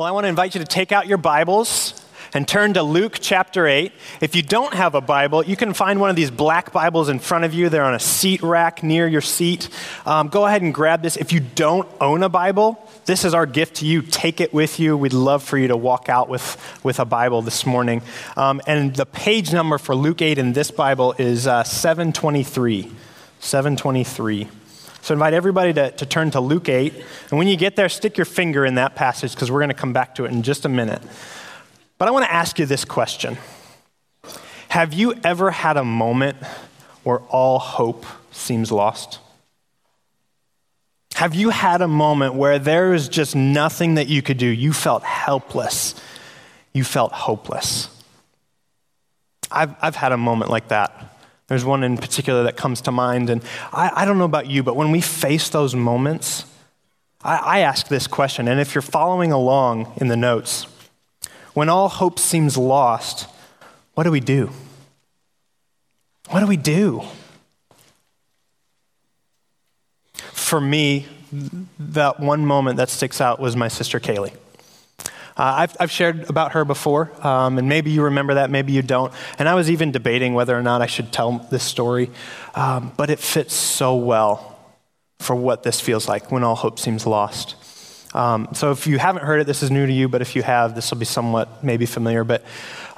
Well, I want to invite you to take out your Bibles and turn to Luke chapter 8. If you don't have a Bible, you can find one of these black Bibles in front of you. They're on a seat rack near your seat. Um, go ahead and grab this. If you don't own a Bible, this is our gift to you. Take it with you. We'd love for you to walk out with, with a Bible this morning. Um, and the page number for Luke 8 in this Bible is uh, 723. 723. So invite everybody to, to turn to Luke 8. And when you get there, stick your finger in that passage because we're going to come back to it in just a minute. But I want to ask you this question Have you ever had a moment where all hope seems lost? Have you had a moment where there is just nothing that you could do? You felt helpless. You felt hopeless. I've, I've had a moment like that. There's one in particular that comes to mind. And I, I don't know about you, but when we face those moments, I, I ask this question. And if you're following along in the notes, when all hope seems lost, what do we do? What do we do? For me, that one moment that sticks out was my sister Kaylee. Uh, I've, I've, shared about her before, um, and maybe you remember that, maybe you don't. And I was even debating whether or not I should tell this story, um, but it fits so well for what this feels like when all hope seems lost. Um, so if you haven't heard it, this is new to you, but if you have, this will be somewhat maybe familiar. But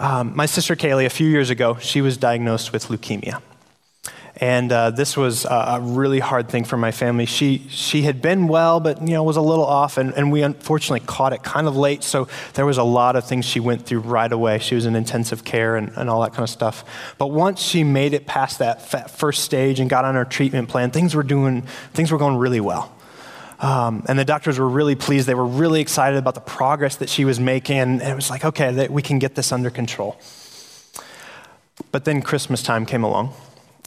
um, my sister Kaylee, a few years ago, she was diagnosed with leukemia. And uh, this was a really hard thing for my family. She, she had been well, but you know, was a little off, and, and we unfortunately caught it kind of late. So there was a lot of things she went through right away. She was in intensive care and, and all that kind of stuff. But once she made it past that first stage and got on her treatment plan, things were doing, things were going really well. Um, and the doctors were really pleased. They were really excited about the progress that she was making. And it was like, okay, we can get this under control. But then Christmas time came along.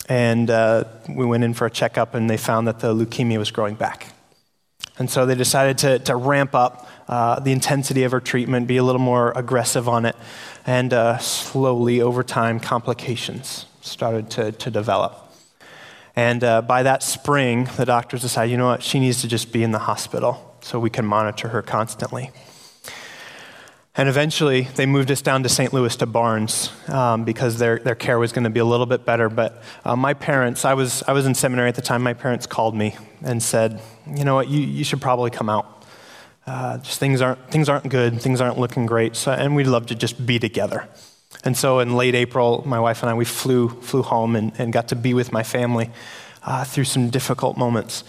And uh, we went in for a checkup, and they found that the leukemia was growing back. And so they decided to, to ramp up uh, the intensity of her treatment, be a little more aggressive on it. And uh, slowly, over time, complications started to, to develop. And uh, by that spring, the doctors decided, you know what, she needs to just be in the hospital so we can monitor her constantly. And eventually, they moved us down to St. Louis to Barnes um, because their, their care was going to be a little bit better. But uh, my parents, I was, I was in seminary at the time, my parents called me and said, you know what, you, you should probably come out. Uh, just things aren't, things aren't good, things aren't looking great, so, and we'd love to just be together. And so in late April, my wife and I, we flew, flew home and, and got to be with my family uh, through some difficult moments.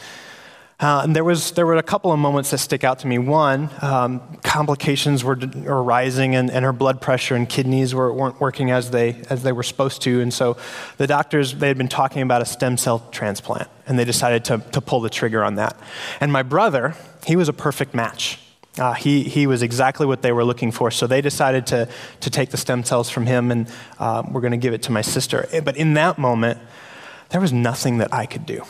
Uh, and there, was, there were a couple of moments that stick out to me. One, um, complications were, were rising, and, and, her blood pressure and kidneys were, weren't working as they, as they were supposed to. And so the doctors, they had been talking about a stem cell transplant, and they decided to, to pull the trigger on that. And my brother, he was a perfect match. Uh, he, he was exactly what they were looking for. So they decided to, to take the stem cells from him, and uh, we're going to give it to my sister. But in that moment, there was nothing that I could do.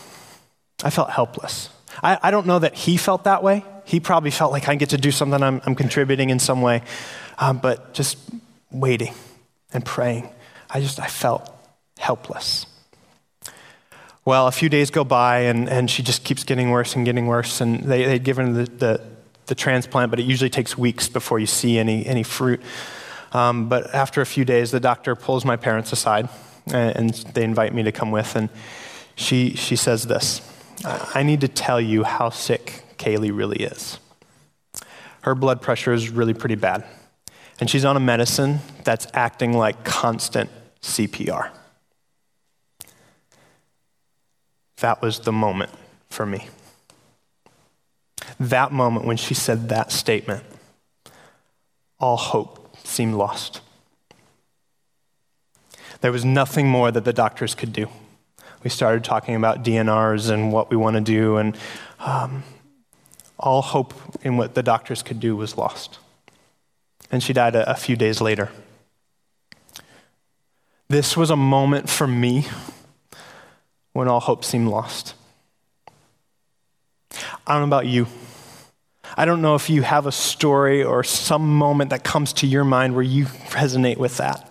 I felt helpless. I, I don't know that he felt that way. He probably felt like I get to do something, I'm, I'm contributing in some way. Um, but just waiting and praying, I just, I felt helpless. Well, a few days go by, and, and she just keeps getting worse and getting worse. And they, they'd given the, the, the transplant, but it usually takes weeks before you see any, any fruit. Um, but after a few days, the doctor pulls my parents aside, and, and they invite me to come with. And she, she says this I need to tell you how sick Kaylee really is. Her blood pressure is really pretty bad, and she's on a medicine that's acting like constant CPR. That was the moment for me. That moment when she said that statement, all hope seemed lost. There was nothing more that the doctors could do we started talking about DNRs and what we want to do, and um, all hope in what the doctors could do was lost. And she died a, a few days later. This was a moment for me when all hope seemed lost. I don't know about you. I don't know if you have a story or some moment that comes to your mind where you resonate with that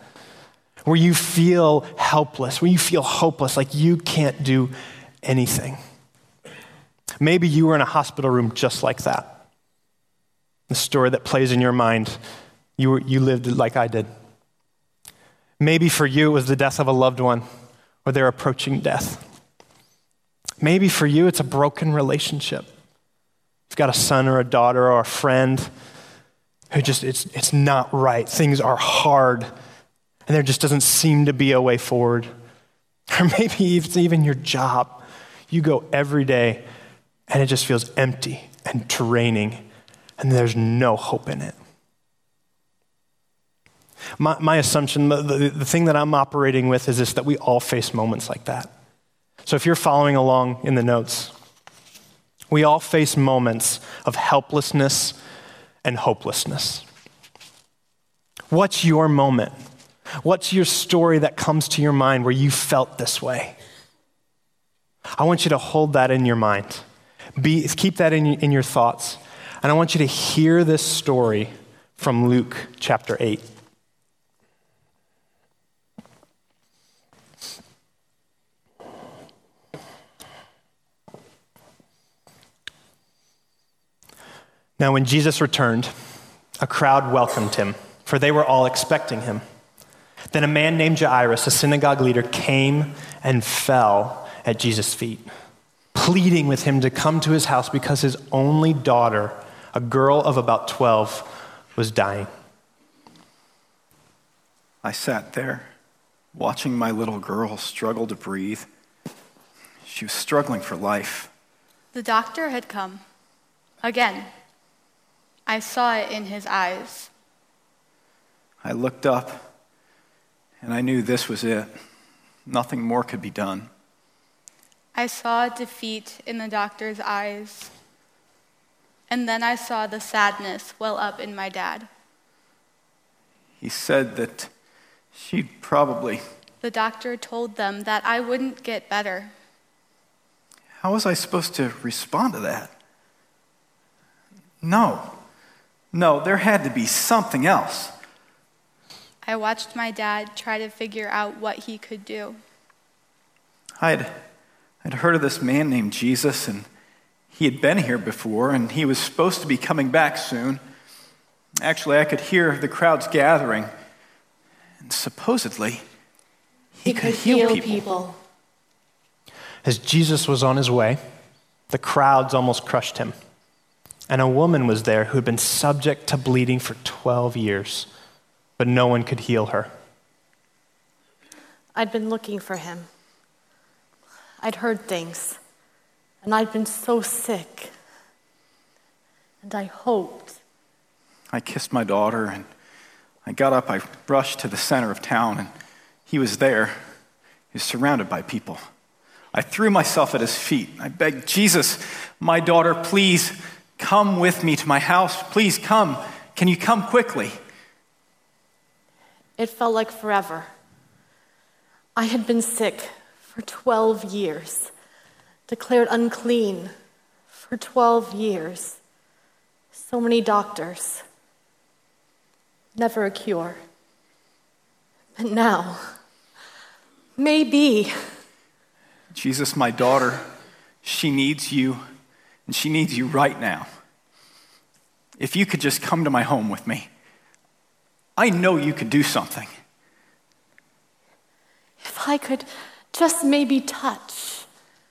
where you feel helpless, where you feel hopeless, like you can't do anything. Maybe you were in a hospital room just like that. the story that plays in your mind, you, were, you lived like I did. Maybe for you, it was the death of a loved one or they're approaching death. Maybe for you, it's a broken relationship. You've got a son or a daughter or a friend who just, it's, it's not right. Things are hard, and there just doesn't seem to be a way forward. Or maybe it's even your job. You go every day, and it just feels empty and draining, and there's no hope in it. My, my assumption, the, the, the thing that I'm operating with is this that we all face moments like that. So if you're following along in the notes, we all face moments of helplessness and hopelessness. What's your moment? What's your story that comes to your mind where you felt this way? I want you to hold that in your mind. Be, keep that in, in your thoughts. And I want you to hear this story from Luke chapter 8. Now, when Jesus returned, a crowd welcomed him, for they were all expecting him. Then a man named Jairus, a synagogue leader, came and fell at Jesus' feet, pleading with him to come to his house because his only daughter, a girl of about 12, was dying. I sat there, watching my little girl struggle to breathe. She was struggling for life. The doctor had come. Again, I saw it in his eyes. I looked up and I knew this was it. Nothing more could be done. I saw defeat in the doctor's eyes. And then I saw the sadness well up in my dad. He said that she'd probably. The doctor told them that I wouldn't get better. How was I supposed to respond to that? No. No, there had to be something else. I watched my dad try to figure out what he could do. I'd, I'd heard of this man named Jesus, and he had been here before, and he was supposed to be coming back soon. Actually, I could hear the crowds gathering, and supposedly, he, he could, could, heal, heal people. people. As Jesus was on his way, the crowds almost crushed him. And a woman was there who had been subject to bleeding for 12 years, but no one could heal her. I'd been looking for him. I'd heard things, and I'd been so sick. And I hoped. I kissed my daughter, and I got up. I rushed to the center of town, and he was there. He was surrounded by people. I threw myself at his feet. I begged, Jesus, my daughter, please Come with me to my house. Please come. Can you come quickly? It felt like forever. I had been sick for 12 years, declared unclean for 12 years. So many doctors, never a cure. But now, maybe. Jesus, my daughter, she needs you and she needs you right now. If you could just come to my home with me, I know you could do something. If I could just maybe touch.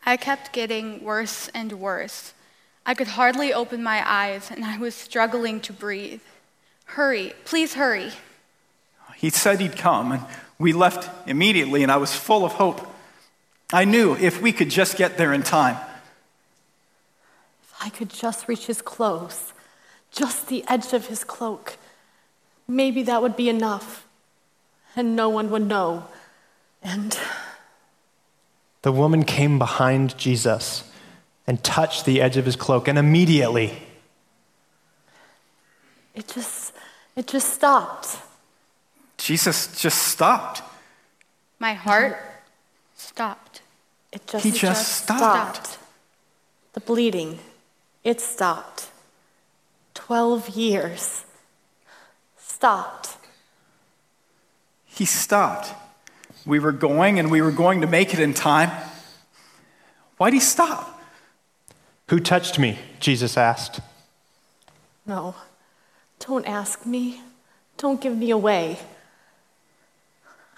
I kept getting worse and worse. I could hardly open my eyes, and I was struggling to breathe. Hurry, please hurry. He said he'd come, and we left immediately, and I was full of hope. I knew if we could just get there in time, If I could just reach his clothes, just the edge of his cloak. Maybe that would be enough, and no one would know. And the woman came behind Jesus and touched the edge of his cloak, and immediately it just it just stopped. Jesus just stopped. My heart stopped. It just, he just, just stopped. stopped. The bleeding it stopped. 12 years. Stopped. He stopped. We were going and we were going to make it in time. Why'd he stop? Who touched me? Jesus asked. No, Don't ask me. Don't give me away.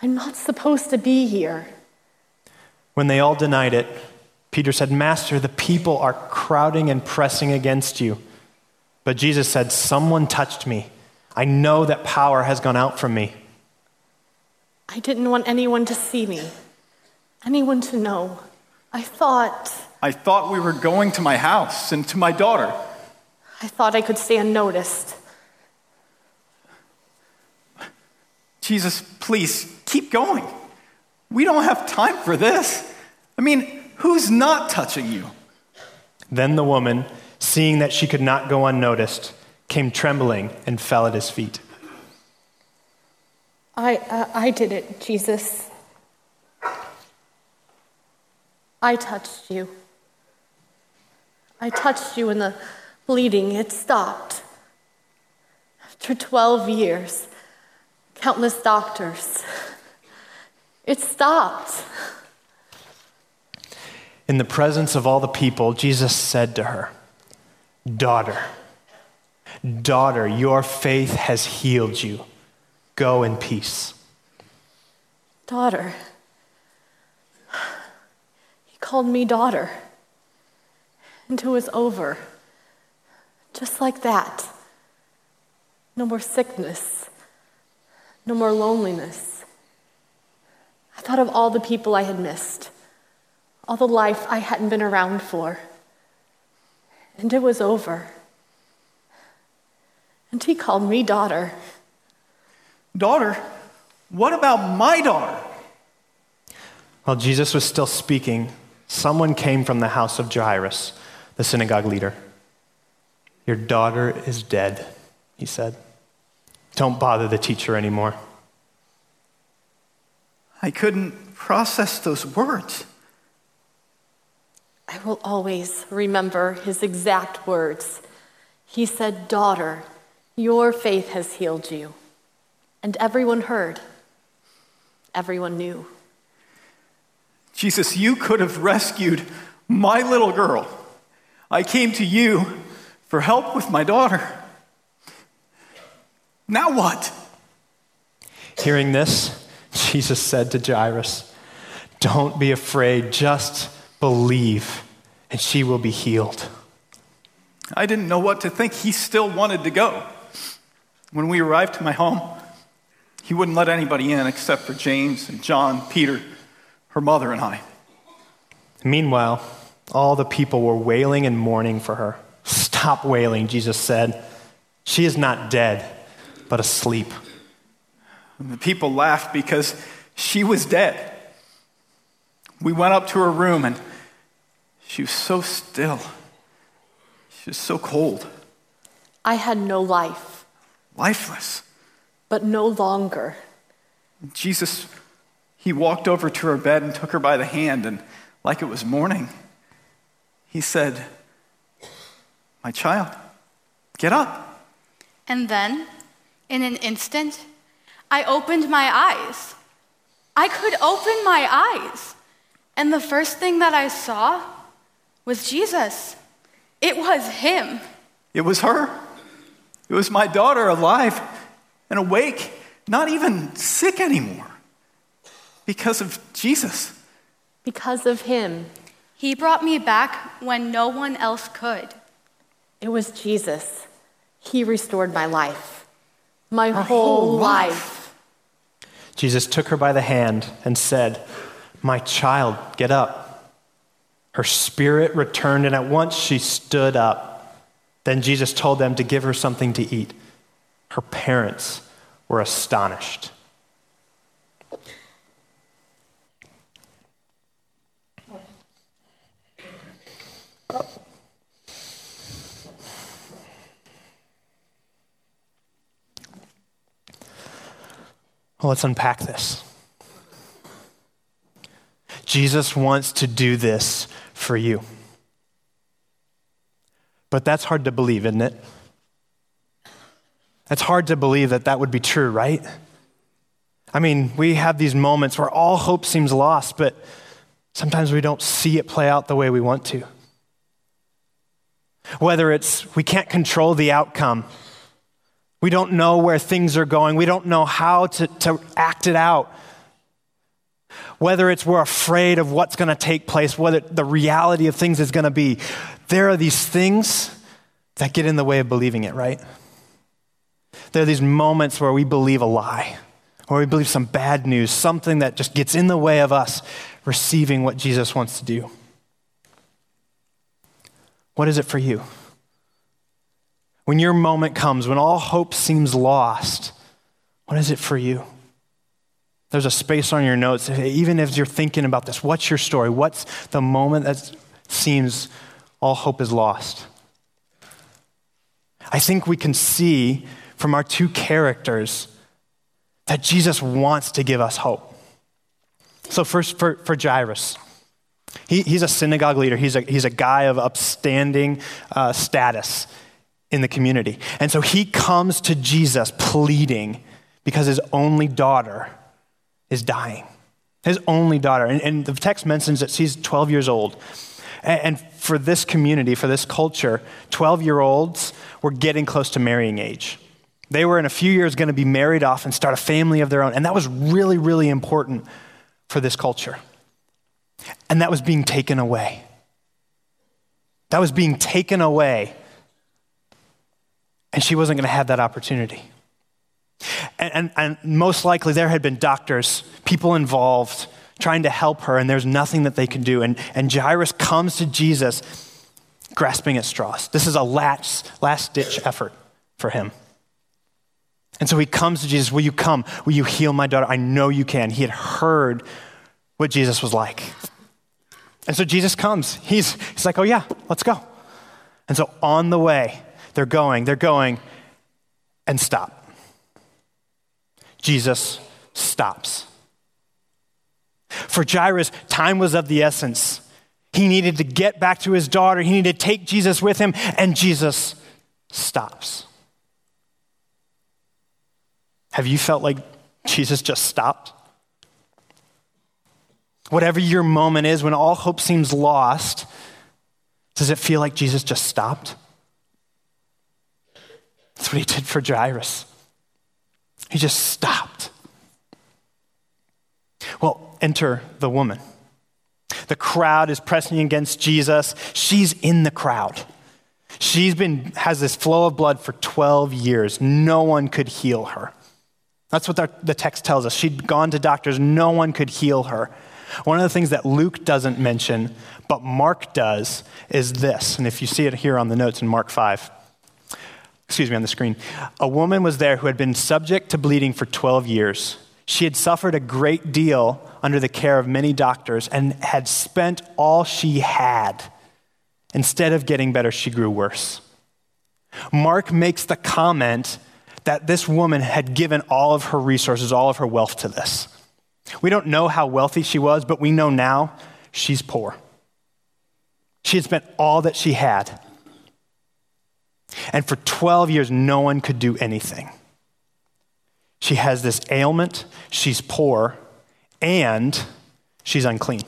I'm not supposed to be here. When they all denied it, Peter said, Master, the people are crowding and pressing against you. But Jesus said, Someone touched me. I know that power has gone out from me. I didn't want anyone to see me, anyone to know. I thought, I thought we were going to my house and to my daughter. I thought I could stay unnoticed. Jesus, please keep going. We don't have time for this. I mean, who's not touching you? Then the woman, seeing that she could not go unnoticed, came trembling and fell at his feet. I, uh, I did it, Jesus. I touched you. I touched you and the bleeding. It stopped. After 12 years, countless doctors, it stopped. In the presence of all the people, Jesus said to her, Daughter, daughter, your faith has healed you. Go in peace. Daughter. He called me daughter. And it was over. Just like that. No more sickness. No more loneliness. I thought of all the people I had missed, all the life I hadn't been around for. And it was over. And he called me daughter. Daughter? What about my daughter? While Jesus was still speaking, someone came from the house of Jairus, the synagogue leader. Your daughter is dead, he said. Don't bother the teacher anymore. I couldn't process those words. I will always remember his exact words. He said, Daughter, your faith has healed you. And everyone heard, everyone knew. Jesus, you could have rescued my little girl. I came to you for help with my daughter. Now what? Hearing this, Jesus said to Jairus, Don't be afraid, just believe, and she will be healed. I didn't know what to think. He still wanted to go. When we arrived to my home, he wouldn't let anybody in except for James and John, Peter, her mother, and I. Meanwhile, all the people were wailing and mourning for her. Stop wailing, Jesus said. She is not dead, but asleep. And the people laughed because she was dead. We went up to her room and she was so still. She was so cold. I had no life, Lifeless. but no longer. Jesus, he walked over to her bed and took her by the hand, and like it was morning, he said, My child, get up. And then, in an instant, I opened my eyes. I could open my eyes. And the first thing that I saw was Jesus. It was him. It was her. It was my daughter alive and awake, not even sick anymore because of Jesus. Because of him, He brought me back when no one else could. it was Jesus. He restored my life, my Her whole, whole life. life. Jesus took her by the hand and said, My child, get up. Her spirit returned, and at once she stood up. Then Jesus told them to give her something to eat. Her parents were astonished. Well, let's unpack this. Jesus wants to do this for you. But that's hard to believe, isn't it? It's hard to believe that that would be true, right? I mean, we have these moments where all hope seems lost, but sometimes we don't see it play out the way we want to. Whether it's we can't control the outcome, We don't know where things are going. We don't know how to, to act it out. Whether it's we're afraid of what's going to take place, whether the reality of things is going to be, there are these things that get in the way of believing it, right? There are these moments where we believe a lie, or we believe some bad news, something that just gets in the way of us receiving what Jesus wants to do. What is it for you? When your moment comes, when all hope seems lost, what is it for you? There's a space on your notes. Even if you're thinking about this, what's your story? What's the moment that seems all hope is lost? I think we can see from our two characters that Jesus wants to give us hope. So, first, for, for Jairus, he, he's a synagogue leader, he's a, he's a guy of upstanding uh, status in the community. And so he comes to Jesus pleading because his only daughter is dying. His only daughter. And, and the text mentions that she's 12 years old. And, and for this community, for this culture, 12 year olds were getting close to marrying age. They were in a few years going to be married off and start a family of their own. And that was really, really important for this culture. And that was being taken away. That was being taken away. And she wasn't going to have that opportunity. And, and, and, most likely there had been doctors, people involved, trying to help her, and there's nothing that they can do. And, and Jairus comes to Jesus grasping at straws. This is a last, last ditch effort for him. And so he comes to Jesus, Will you come? Will you heal my daughter? I know you can. He had heard what Jesus was like. And so Jesus comes. He's, he's like, Oh, yeah, let's go. And so on the way, they're going, they're going, and stop. Jesus stops. For Jairus, time was of the essence. He needed to get back to his daughter, he needed to take Jesus with him, and Jesus stops. Have you felt like Jesus just stopped? Whatever your moment is, when all hope seems lost, does it feel like Jesus just stopped? That's what he did for Jairus. He just stopped. Well, enter the woman. The crowd is pressing against Jesus. She's in the crowd. She's been has this flow of blood for 12 years. No one could heal her. That's what the text tells us. She'd gone to doctors, no one could heal her. One of the things that Luke doesn't mention, but Mark does, is this. And if you see it here on the notes in Mark 5, excuse me, on the screen, a woman was there who had been subject to bleeding for 12 years. She had suffered a great deal under the care of many doctors and had spent all she had. Instead of getting better, she grew worse. Mark makes the comment that this woman had given all of her resources, all of her wealth to this. We don't know how wealthy she was, but we know now she's poor. She had spent all that she had. And for 12 years, no one could do anything. She has this ailment, she's poor, and she's unclean.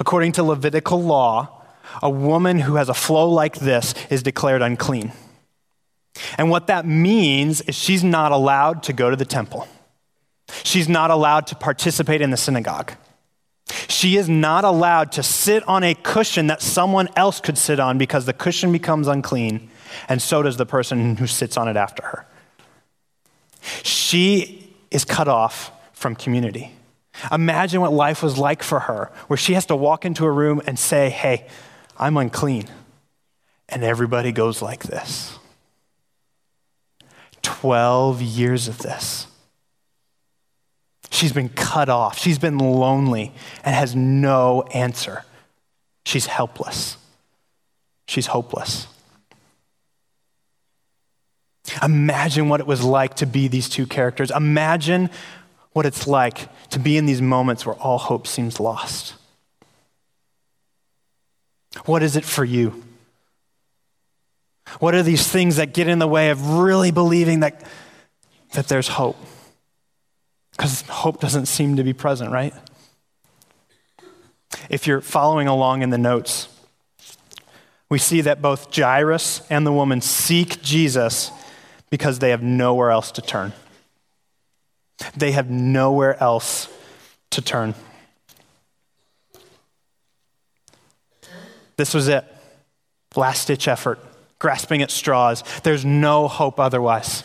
According to Levitical law, a woman who has a flow like this is declared unclean. And what that means is she's not allowed to go to the temple. She's not allowed to participate in the synagogue. She is not allowed to sit on a cushion that someone else could sit on because the cushion becomes unclean, and so does the person who sits on it after her. She is cut off from community. Imagine what life was like for her, where she has to walk into a room and say, Hey, I'm unclean. And everybody goes like this. 12 years of this. She's been cut off. She's been lonely and has no answer. She's helpless. She's hopeless. Imagine what it was like to be these two characters. Imagine what it's like to be in these moments where all hope seems lost. What is it for you? What are these things that get in the way of really believing that, that there's hope? Because hope doesn't seem to be present, right? If you're following along in the notes, we see that both Jairus and the woman seek Jesus because they have nowhere else to turn. They have nowhere else to turn. This was it. Last ditch effort, grasping at straws. There's no hope otherwise.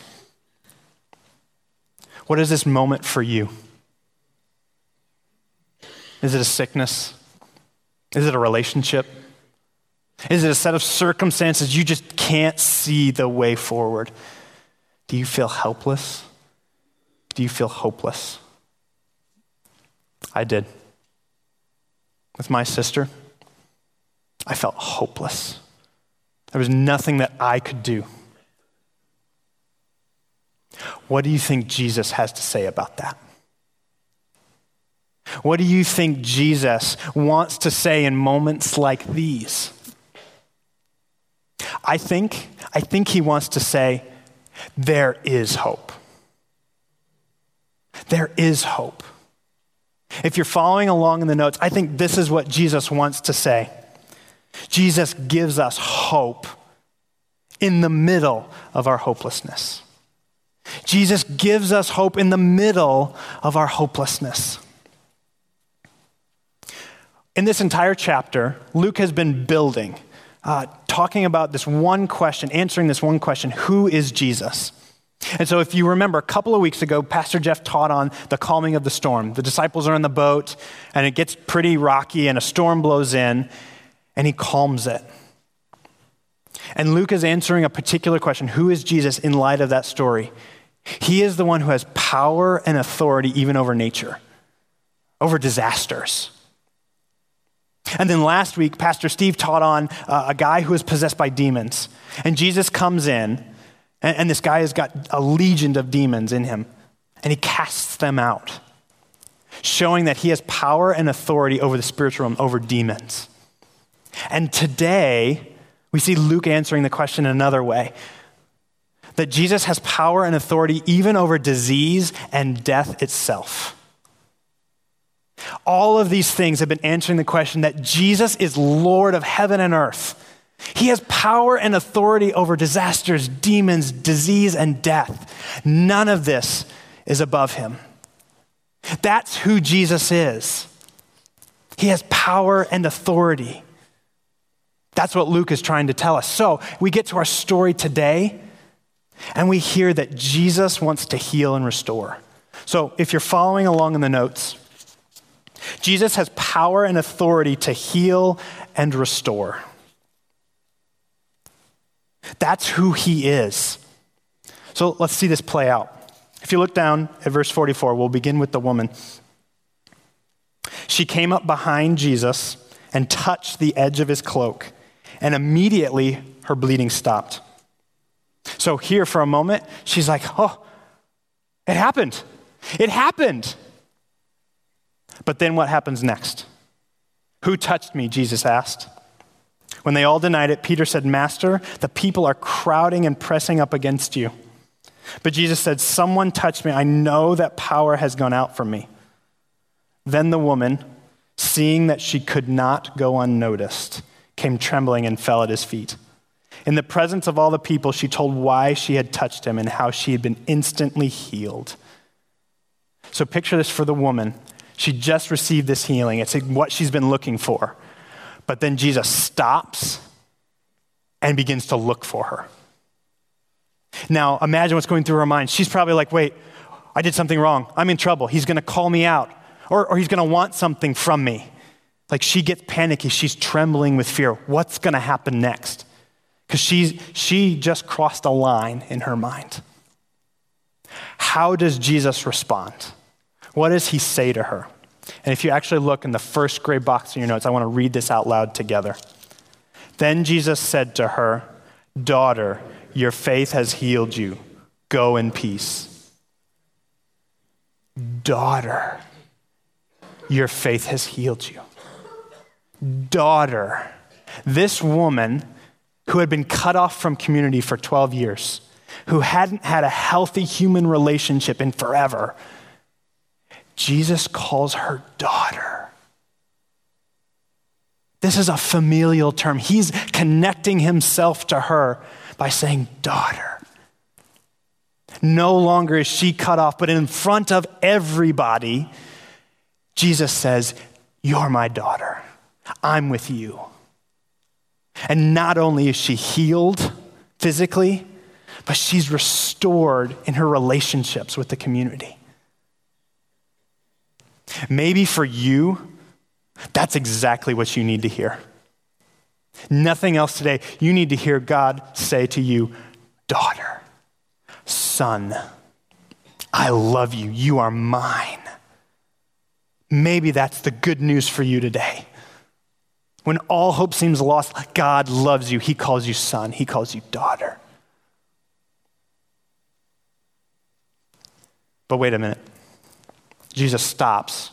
What is this moment for you? Is it a sickness? Is it a relationship? Is it a set of circumstances you just can't see the way forward? Do you feel helpless? Do you feel hopeless? I did. With my sister, I felt hopeless. There was nothing that I could do. What do you think Jesus has to say about that? What do you think Jesus wants to say in moments like these? I think, I think he wants to say, there is hope. There is hope. If you're following along in the notes, I think this is what Jesus wants to say. Jesus gives us hope in the middle of our hopelessness. Jesus gives us hope in the middle of our hopelessness. In this entire chapter, Luke has been building, uh, talking about this one question, answering this one question who is Jesus? And so, if you remember, a couple of weeks ago, Pastor Jeff taught on the calming of the storm. The disciples are in the boat, and it gets pretty rocky, and a storm blows in, and he calms it. And Luke is answering a particular question Who is Jesus in light of that story? He is the one who has power and authority even over nature, over disasters. And then last week, Pastor Steve taught on uh, a guy who is possessed by demons. And Jesus comes in, and, and this guy has got a legion of demons in him, and he casts them out, showing that he has power and authority over the spiritual realm, over demons. And today, we see Luke answering the question in another way that Jesus has power and authority even over disease and death itself. All of these things have been answering the question that Jesus is Lord of heaven and earth. He has power and authority over disasters, demons, disease, and death. None of this is above him. That's who Jesus is. He has power and authority. That's what Luke is trying to tell us. So we get to our story today, and we hear that Jesus wants to heal and restore. So if you're following along in the notes, Jesus has power and authority to heal and restore. That's who he is. So let's see this play out. If you look down at verse 44, we'll begin with the woman. She came up behind Jesus and touched the edge of his cloak, and immediately her bleeding stopped. So, here for a moment, she's like, Oh, it happened. It happened. But then what happens next? Who touched me? Jesus asked. When they all denied it, Peter said, Master, the people are crowding and pressing up against you. But Jesus said, Someone touched me. I know that power has gone out from me. Then the woman, seeing that she could not go unnoticed, came trembling and fell at his feet. In the presence of all the people, she told why she had touched him and how she had been instantly healed. So picture this for the woman. She just received this healing, it's what she's been looking for. But then Jesus stops and begins to look for her. Now, imagine what's going through her mind. She's probably like, wait, I did something wrong. I'm in trouble. He's going to call me out, or, or he's going to want something from me. Like she gets panicky. She's trembling with fear. What's going to happen next? Because she just crossed a line in her mind. How does Jesus respond? What does he say to her? And if you actually look in the first gray box in your notes, I want to read this out loud together. Then Jesus said to her, Daughter, your faith has healed you. Go in peace. Daughter, your faith has healed you. Daughter, this woman who had been cut off from community for 12 years, who hadn't had a healthy human relationship in forever, Jesus calls her daughter. This is a familial term. He's connecting himself to her by saying, daughter. No longer is she cut off, but in front of everybody, Jesus says, You're my daughter. I'm with you. And not only is she healed physically, but she's restored in her relationships with the community. Maybe for you, that's exactly what you need to hear. Nothing else today. You need to hear God say to you, Daughter, son, I love you. You are mine. Maybe that's the good news for you today. When all hope seems lost, God loves you. He calls you son, He calls you daughter. But wait a minute. Jesus stops,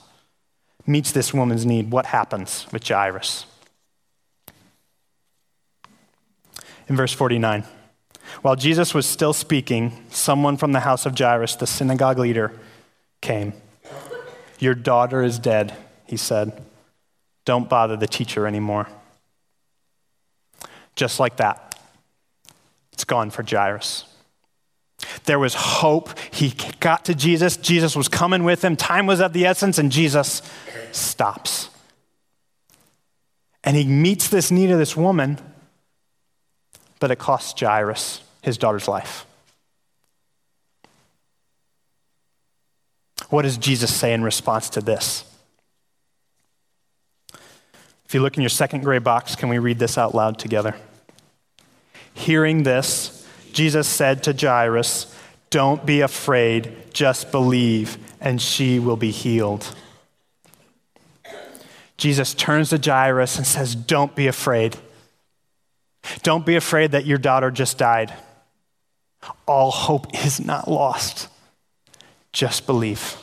meets this woman's need. What happens with Jairus? In verse 49, while Jesus was still speaking, someone from the house of Jairus, the synagogue leader, came. Your daughter is dead, he said. Don't bother the teacher anymore. Just like that, it's gone for Jairus. There was hope. He got to Jesus. Jesus was coming with him. Time was of the essence, and Jesus stops. And he meets this need of this woman, but it costs Jairus his daughter's life. What does Jesus say in response to this? If you look in your second gray box, can we read this out loud together? Hearing this, Jesus said to Jairus, Don't be afraid, just believe, and she will be healed. Jesus turns to Jairus and says, Don't be afraid. Don't be afraid that your daughter just died. All hope is not lost. Just believe.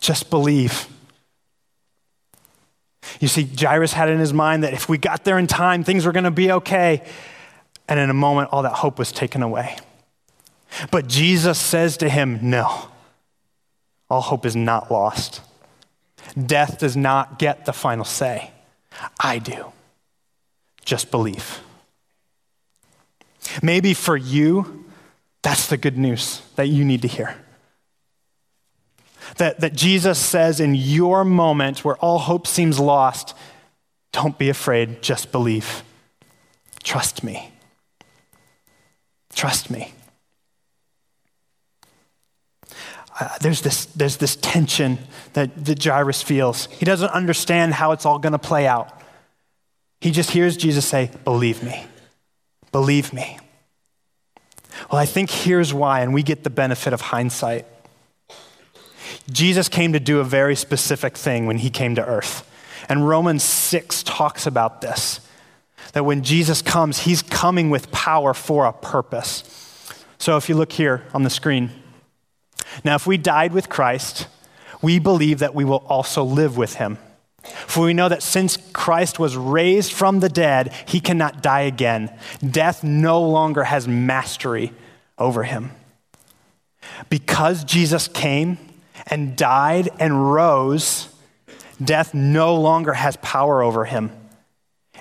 Just believe. You see, Jairus had in his mind that if we got there in time, things were going to be okay. And in a moment, all that hope was taken away. But Jesus says to him, No, all hope is not lost. Death does not get the final say. I do. Just believe. Maybe for you, that's the good news that you need to hear. That, that Jesus says in your moment where all hope seems lost, don't be afraid, just believe. Trust me. Trust me. Uh, there's, this, there's this tension that, that Jairus feels. He doesn't understand how it's all going to play out. He just hears Jesus say, Believe me. Believe me. Well, I think here's why, and we get the benefit of hindsight. Jesus came to do a very specific thing when he came to earth. And Romans 6 talks about this that when Jesus comes, he's coming with power for a purpose. So if you look here on the screen, now if we died with Christ, we believe that we will also live with him. For we know that since Christ was raised from the dead, he cannot die again. Death no longer has mastery over him. Because Jesus came and died and rose, death no longer has power over him.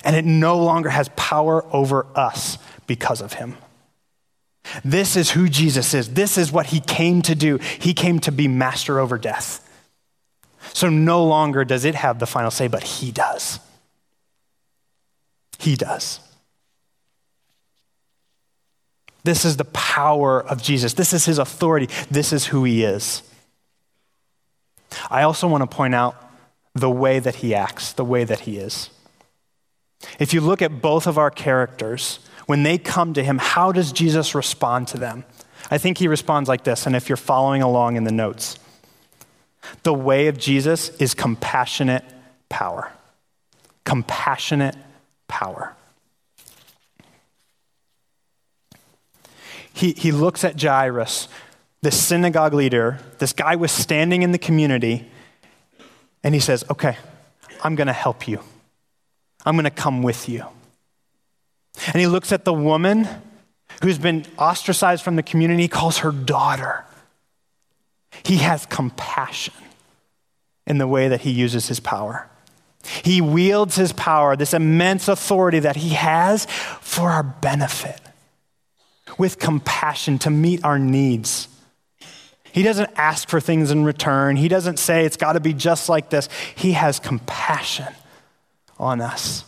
And it no longer has power over us because of him. This is who Jesus is. This is what he came to do. He came to be master over death. So no longer does it have the final say, but He does. He does. This is the power of Jesus. This is His authority. This is who He is. I also want to point out the way that He acts, the way that He is. If you look at both of our characters, when they come to Him, how does Jesus respond to them? I think He responds like this, and if you're following along in the notes, the way of Jesus is compassionate power. Compassionate power. He, he looks at Jairus, the synagogue leader. This guy was standing in the community, and he says, Okay, I'm going to help you. I'm going to come with you. And he looks at the woman who's been ostracized from the community, he calls her daughter. He has compassion in the way that he uses his power. He wields his power, this immense authority that he has for our benefit. with compassion to meet our needs. He doesn't ask for things in return. He doesn't say it's got to be just like this. He has compassion on us.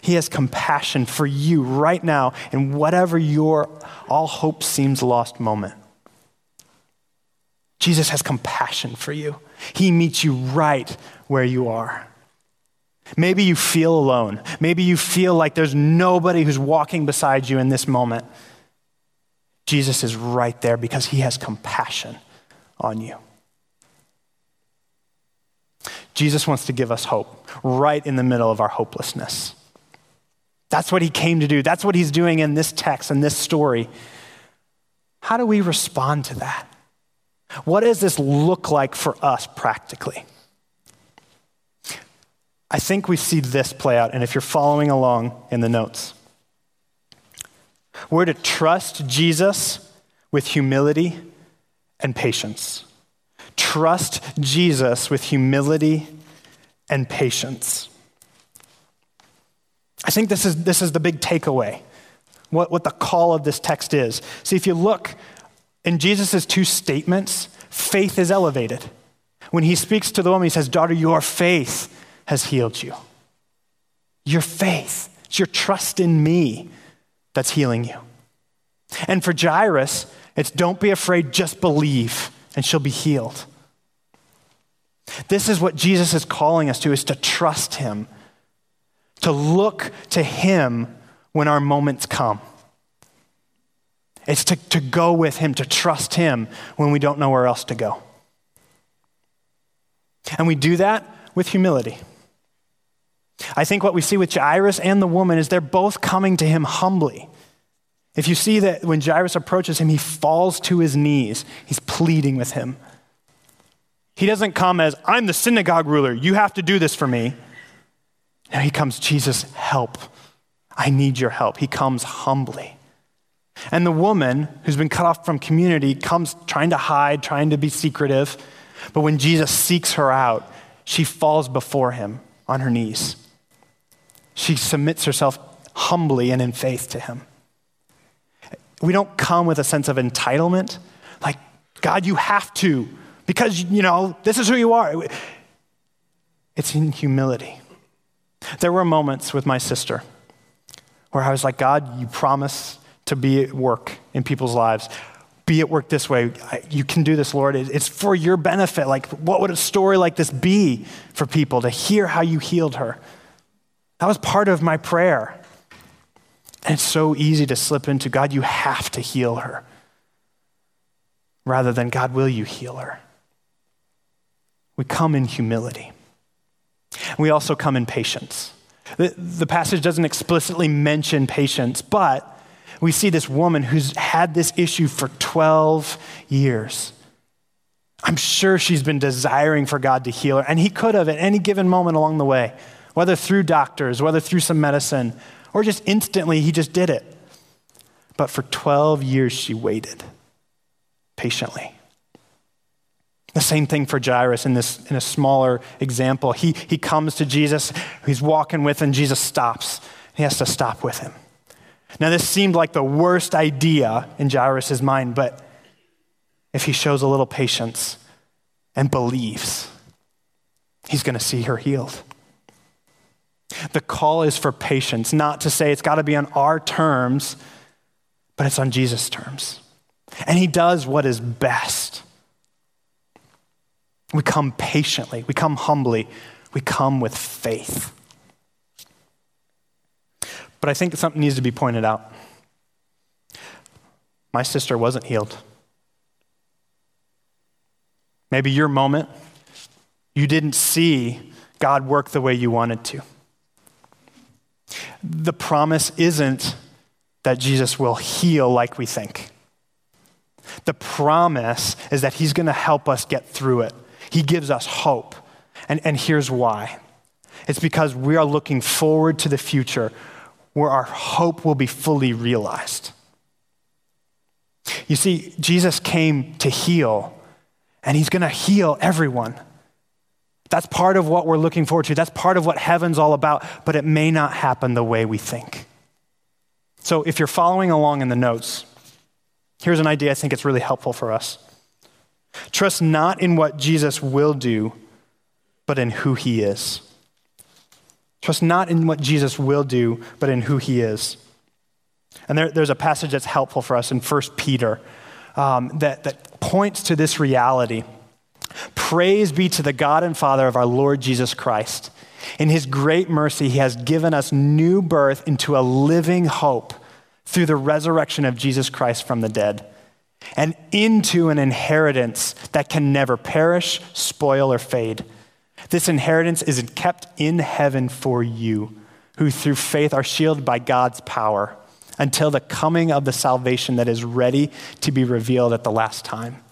He has compassion for you right now in whatever your all hope seems lost moment. Jesus has compassion for you. He meets you right where you are. Maybe you feel alone. Maybe you feel like there's nobody who's walking beside you in this moment. Jesus is right there because he has compassion on you. Jesus wants to give us hope right in the middle of our hopelessness. That's what he came to do. That's what he's doing in this text and this story. How do we respond to that? What does this look like for us practically? I think we see this play out, and if you're following along in the notes, we're to trust Jesus with humility and patience. Trust Jesus with humility and patience. I think this is, this is the big takeaway, what, what the call of this text is. See, if you look in Jesus' two statements, faith is elevated. When he speaks to the woman, he says, Daughter, your faith has healed you. Your faith, it's your trust in me that's healing you. And for Jairus, it's don't be afraid, just believe, and she'll be healed. This is what Jesus is calling us to is to trust him, to look to him when our moments come. It's to, to go with him, to trust him when we don't know where else to go. And we do that with humility. I think what we see with Jairus and the woman is they're both coming to him humbly. If you see that when Jairus approaches him, he falls to his knees, he's pleading with him. He doesn't come as, I'm the synagogue ruler, you have to do this for me. Now he comes, Jesus, help. I need your help. He comes humbly. And the woman who's been cut off from community comes trying to hide, trying to be secretive. But when Jesus seeks her out, she falls before him on her knees. She submits herself humbly and in faith to him. We don't come with a sense of entitlement, like, God, you have to, because, you know, this is who you are. It's in humility. There were moments with my sister where I was like, God, you promise to be at work in people's lives. Be at work this way. You can do this, Lord. It's for your benefit. Like, what would a story like this be for people to hear how you healed her? That was part of my prayer. And it's so easy to slip into God, you have to heal her, rather than God, will you heal her? We come in humility. We also come in patience. The, the passage doesn't explicitly mention patience, but we see this woman who's had this issue for 12 years. I'm sure she's been desiring for God to heal her, and He could have at any given moment along the way whether through doctors, whether through some medicine, or just instantly, he just did it. But for 12 years, she waited patiently. The same thing for Jairus in, this, in a smaller example. He, he comes to Jesus, he's walking with him, Jesus stops. He has to stop with him. Now, this seemed like the worst idea in Jairus' mind, but if he shows a little patience and believes, he's going to see her healed. The call is for patience, not to say it's got to be on our terms, but it's on Jesus' terms. And he does what is best. We come patiently, we come humbly, we come with faith. But I think something needs to be pointed out. My sister wasn't healed. Maybe your moment, you didn't see God work the way you wanted to. The promise isn't that Jesus will heal like we think. The promise is that he's going to help us get through it. He gives us hope. And, and here's why it's because we are looking forward to the future where our hope will be fully realized. You see, Jesus came to heal, and he's going to heal everyone. That's part of what we're looking forward to. That's part of what heaven's all about, but it may not happen the way we think. So if you're following along in the notes, Here's an idea I think it's really helpful for us. Trust not in what Jesus will do, but in who he is. Trust not in what Jesus will do, but in who he is. And there, there's a passage that's helpful for us in 1 Peter um, that, that points to this reality. Praise be to the God and Father of our Lord Jesus Christ. In his great mercy, he has given us new birth into a living hope through the resurrection of Jesus Christ from the dead and into an inheritance that can never perish, spoil, or fade. This inheritance is kept in heaven for you, who through faith are shielded by God's power until the coming of the salvation that is ready to be revealed at the last time.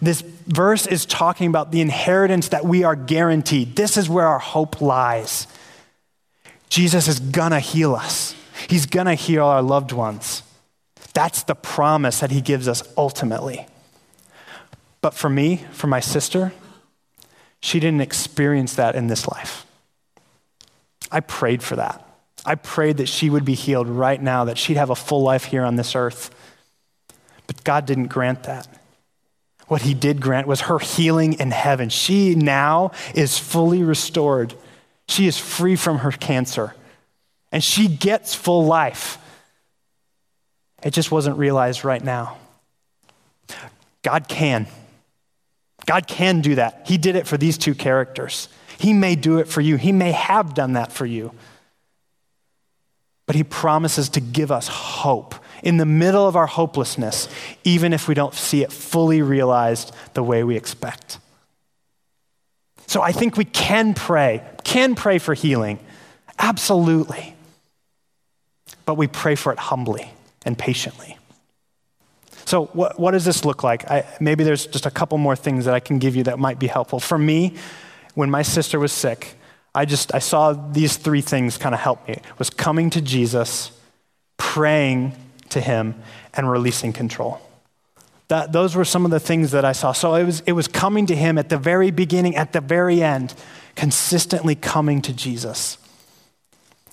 This verse is talking about the inheritance that we are guaranteed. This is where our hope lies. Jesus is gonna heal us, He's gonna heal our loved ones. That's the promise that He gives us ultimately. But for me, for my sister, she didn't experience that in this life. I prayed for that. I prayed that she would be healed right now, that she'd have a full life here on this earth. But God didn't grant that. What He did grant was her healing in heaven. She now is fully restored. She is free from her cancer, and she gets full life. It just wasn't realized right now. God can. God can do that. He did it for these two characters. He may do it for you. He may have done that for you. But He promises to give us hope in the middle of our hopelessness, even if we don't see it fully realized the way we expect. So I think we can pray, can pray for healing. Absolutely. But we pray for it humbly and patiently. So, what, what does this look like? I, maybe there's just a couple more things that I can give you that might be helpful. For me, when my sister was sick, I just I saw these three things kind of help me. It was coming to Jesus, praying to him, and releasing control. That, those were some of the things that I saw. So it was, it was coming to him at the very beginning, at the very end, consistently coming to Jesus.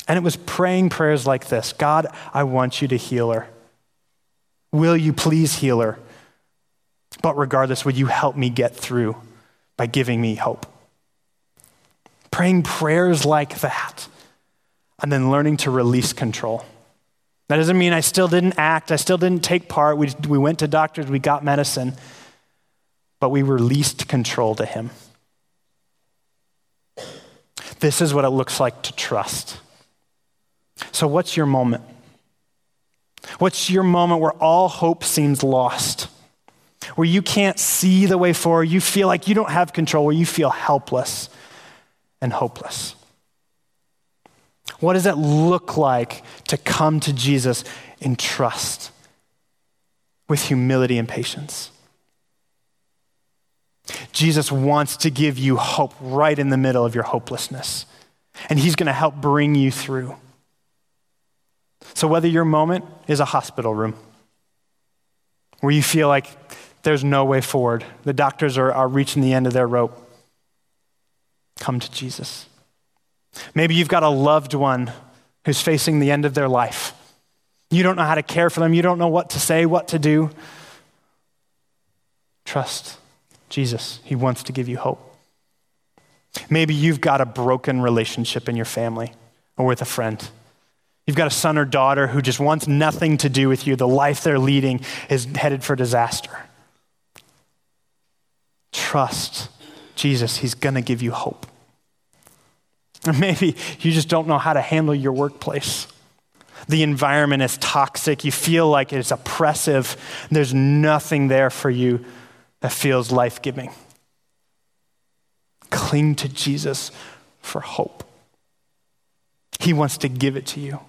And it was praying prayers like this God, I want you to heal her. Will you please heal her? But regardless, would you help me get through by giving me hope? Praying prayers like that, and then learning to release control. That doesn't mean I still didn't act, I still didn't take part. We, we went to doctors, we got medicine, but we released control to Him. This is what it looks like to trust. So, what's your moment? What's your moment where all hope seems lost? Where you can't see the way forward, you feel like you don't have control, where you feel helpless and hopeless? What does it look like to come to Jesus in trust with humility and patience? Jesus wants to give you hope right in the middle of your hopelessness, and He's going to help bring you through. So, whether your moment is a hospital room where you feel like there's no way forward, the doctors are, are reaching the end of their rope, come to Jesus. Maybe you've got a loved one who's facing the end of their life. You don't know how to care for them, you don't know what to say, what to do. Trust Jesus, He wants to give you hope. Maybe you've got a broken relationship in your family or with a friend. You've got a son or daughter who just wants nothing to do with you. The life they're leading is headed for disaster. Trust Jesus, He's going to give you hope. Or maybe you just don't know how to handle your workplace. The environment is toxic. You feel like it's oppressive. There's nothing there for you that feels life giving. Cling to Jesus for hope. He wants to give it to you.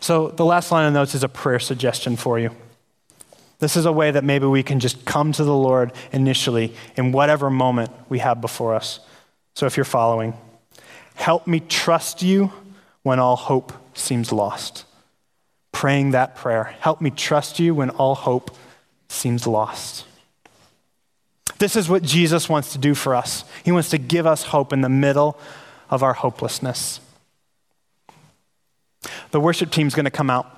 So, the last line of notes is a prayer suggestion for you. This is a way that maybe we can just come to the Lord initially in whatever moment we have before us. So, if you're following, help me trust you when all hope seems lost. Praying that prayer. Help me trust you when all hope seems lost. This is what Jesus wants to do for us. He wants to give us hope in the middle of our hopelessness. The worship team's going to come out.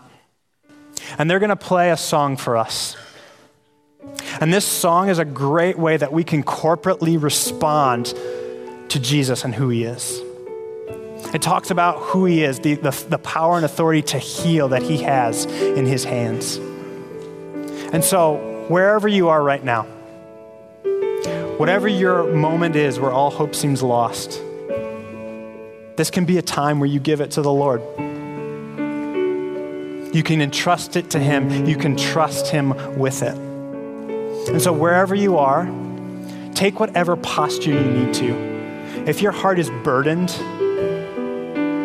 And they're going to play a song for us. And this song is a great way that we can corporately respond to Jesus and who he is. It talks about who he is, the, the, the, power and authority to heal that he has in his hands. And so, wherever you are right now, whatever your moment is where all hope seems lost, this can be a time where you give it to the Lord. You can entrust it to him, you can trust him with it. And so, wherever you are, take whatever posture you need to. If your heart is burdened,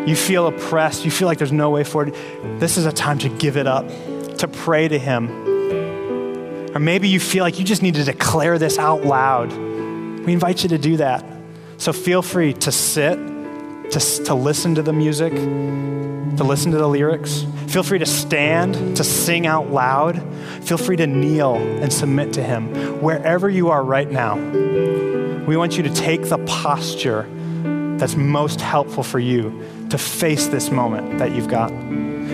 you feel oppressed, you feel like there's no way forward, this is a time to give it up, to pray to Him. Or maybe you feel like you just need to declare this out loud. We invite you to do that. So feel free to sit, to, to listen to the music, to listen to the lyrics. Feel free to stand, to sing out loud. Feel free to kneel and submit to Him. Wherever you are right now, we want you to take the posture that's most helpful for you to face this moment that you've got.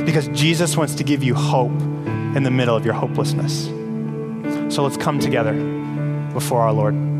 Because Jesus wants to give you hope in the middle of your hopelessness. So let's come together before our Lord.